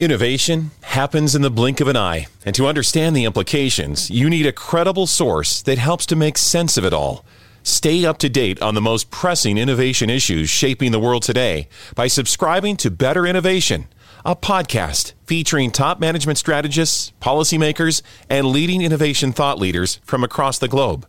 Innovation happens in the blink of an eye, and to understand the implications, you need a credible source that helps to make sense of it all. Stay up to date on the most pressing innovation issues shaping the world today by subscribing to Better Innovation, a podcast featuring top management strategists, policymakers, and leading innovation thought leaders from across the globe.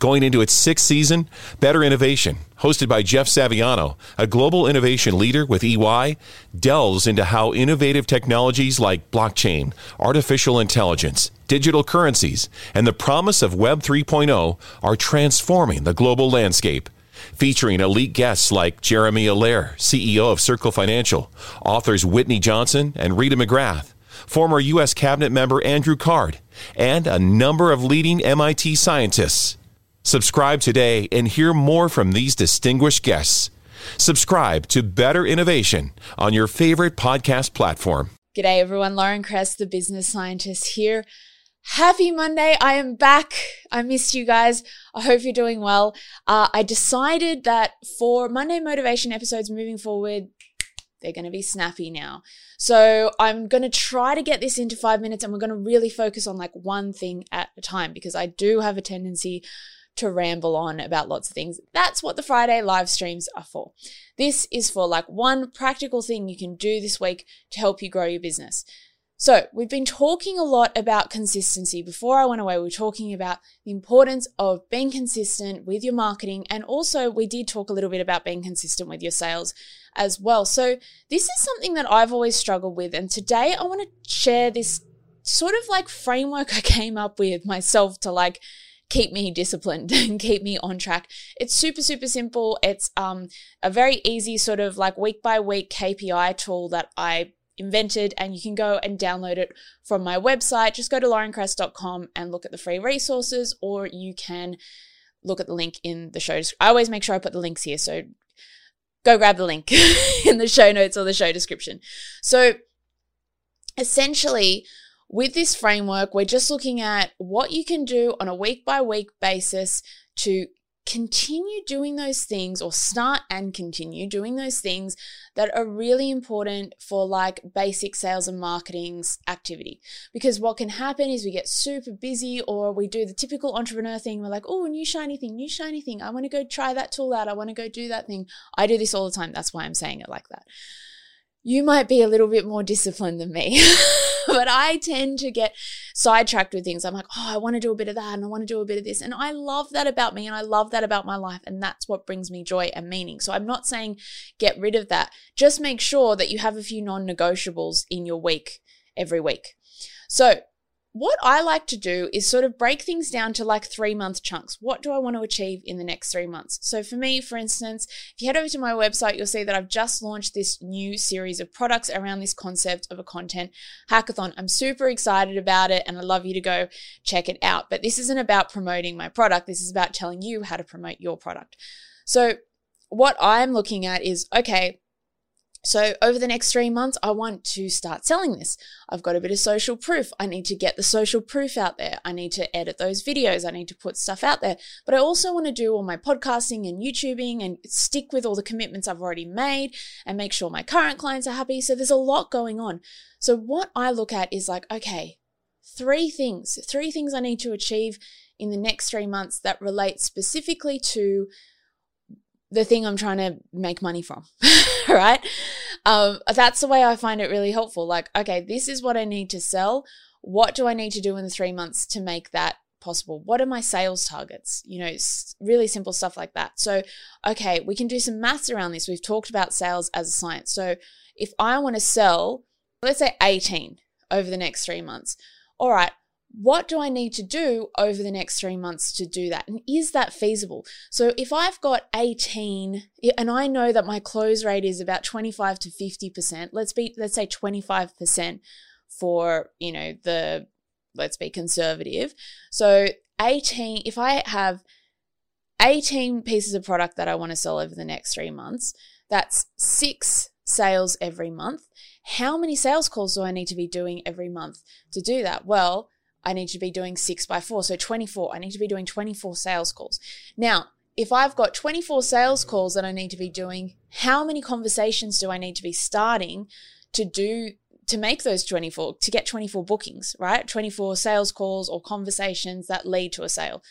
Going into its sixth season, Better Innovation, hosted by Jeff Saviano, a global innovation leader with EY, delves into how innovative technologies like blockchain, artificial intelligence, digital currencies, and the promise of Web 3.0 are transforming the global landscape. Featuring elite guests like Jeremy Allaire, CEO of Circle Financial, authors Whitney Johnson and Rita McGrath, former U.S. Cabinet member Andrew Card, and a number of leading MIT scientists. Subscribe today and hear more from these distinguished guests. Subscribe to Better Innovation on your favorite podcast platform. G'day, everyone. Lauren Kress, the business scientist here. Happy Monday. I am back. I missed you guys. I hope you're doing well. Uh, I decided that for Monday motivation episodes moving forward, they're going to be snappy now. So I'm going to try to get this into five minutes and we're going to really focus on like one thing at a time because I do have a tendency to ramble on about lots of things. That's what the Friday live streams are for. This is for like one practical thing you can do this week to help you grow your business. So, we've been talking a lot about consistency. Before I went away, we were talking about the importance of being consistent with your marketing. And also, we did talk a little bit about being consistent with your sales as well. So, this is something that I've always struggled with. And today, I want to share this sort of like framework I came up with myself to like keep me disciplined and keep me on track. It's super, super simple. It's um, a very easy sort of like week by week KPI tool that I invented and you can go and download it from my website. Just go to laurenkress.com and look at the free resources or you can look at the link in the show. I always make sure I put the links here. So go grab the link in the show notes or the show description. So essentially, with this framework, we're just looking at what you can do on a week by week basis to continue doing those things or start and continue doing those things that are really important for like basic sales and marketing's activity. Because what can happen is we get super busy or we do the typical entrepreneur thing. We're like, oh, new shiny thing, new shiny thing. I want to go try that tool out. I want to go do that thing. I do this all the time. That's why I'm saying it like that you might be a little bit more disciplined than me. but I tend to get sidetracked with things. I'm like, oh, I want to do a bit of that and I want to do a bit of this. And I love that about me and I love that about my life. And that's what brings me joy and meaning. So I'm not saying get rid of that. Just make sure that you have a few non negotiables in your week every week. So what I like to do is sort of break things down to like three month chunks. What do I want to achieve in the next three months? So, for me, for instance, if you head over to my website, you'll see that I've just launched this new series of products around this concept of a content hackathon. I'm super excited about it and I love you to go check it out. But this isn't about promoting my product, this is about telling you how to promote your product. So, what I'm looking at is okay, so, over the next three months, I want to start selling this. I've got a bit of social proof. I need to get the social proof out there. I need to edit those videos. I need to put stuff out there. But I also want to do all my podcasting and YouTubing and stick with all the commitments I've already made and make sure my current clients are happy. So, there's a lot going on. So, what I look at is like, okay, three things, three things I need to achieve in the next three months that relate specifically to the thing I'm trying to make money from, right? Um, that's the way I find it really helpful. Like, okay, this is what I need to sell. What do I need to do in the three months to make that possible? What are my sales targets? You know, really simple stuff like that. So, okay, we can do some maths around this. We've talked about sales as a science. So, if I want to sell, let's say 18 over the next three months, all right, what do I need to do over the next three months to do that? And is that feasible? So if I've got 18 and I know that my close rate is about 25 to 50%, let's be, let's say 25% for, you know, the, let's be conservative. So 18, if I have 18 pieces of product that I want to sell over the next three months, that's six sales every month. How many sales calls do I need to be doing every month to do that? Well, I need to be doing six by four. So 24. I need to be doing 24 sales calls. Now, if I've got 24 sales calls that I need to be doing, how many conversations do I need to be starting to do to make those 24 to get 24 bookings, right? 24 sales calls or conversations that lead to a sale.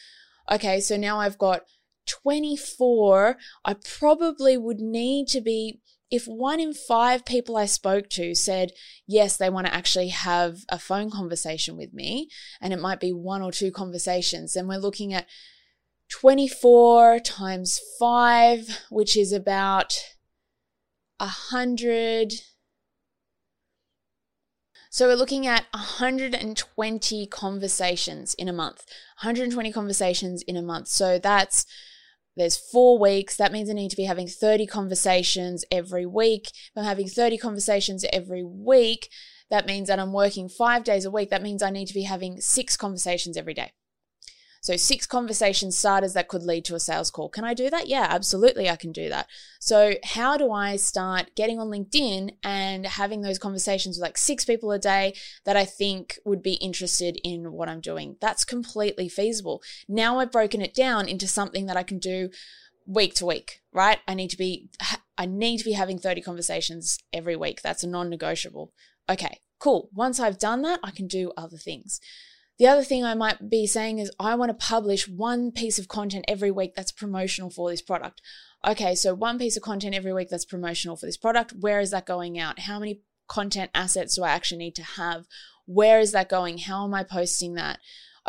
Okay, so now I've got 24. I probably would need to be if one in five people I spoke to said, yes, they want to actually have a phone conversation with me, and it might be one or two conversations, then we're looking at 24 times five, which is about a hundred. So we're looking at 120 conversations in a month. 120 conversations in a month. So that's there's four weeks. That means I need to be having 30 conversations every week. If I'm having 30 conversations every week, that means that I'm working five days a week. That means I need to be having six conversations every day. So, six conversation starters that could lead to a sales call. Can I do that? Yeah, absolutely, I can do that. So, how do I start getting on LinkedIn and having those conversations with like six people a day that I think would be interested in what I'm doing? That's completely feasible. Now I've broken it down into something that I can do week to week, right? I need to be I need to be having 30 conversations every week. That's a non-negotiable. Okay, cool. Once I've done that, I can do other things. The other thing I might be saying is I want to publish one piece of content every week that's promotional for this product. Okay, so one piece of content every week that's promotional for this product. Where is that going out? How many content assets do I actually need to have? Where is that going? How am I posting that?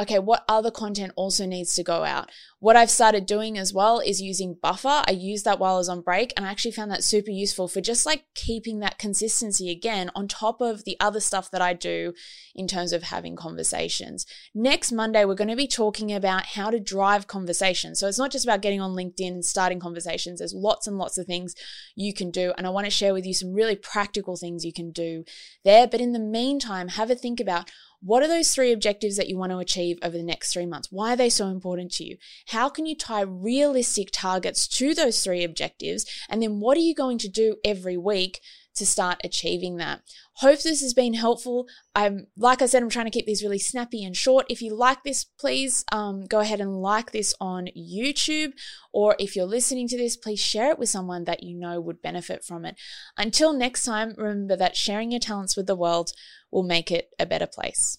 okay, what other content also needs to go out? What I've started doing as well is using Buffer. I used that while I was on break and I actually found that super useful for just like keeping that consistency again on top of the other stuff that I do in terms of having conversations. Next Monday, we're going to be talking about how to drive conversations. So it's not just about getting on LinkedIn and starting conversations, there's lots and lots of things you can do. And I want to share with you some really practical things you can do there. But in the meantime, have a think about what are those three objectives that you want to achieve over the next three months? Why are they so important to you? How can you tie realistic targets to those three objectives? And then what are you going to do every week to start achieving that. Hope this has been helpful. I'm like I said, I'm trying to keep these really snappy and short. If you like this, please um, go ahead and like this on YouTube, or if you're listening to this, please share it with someone that you know would benefit from it. Until next time, remember that sharing your talents with the world will make it a better place.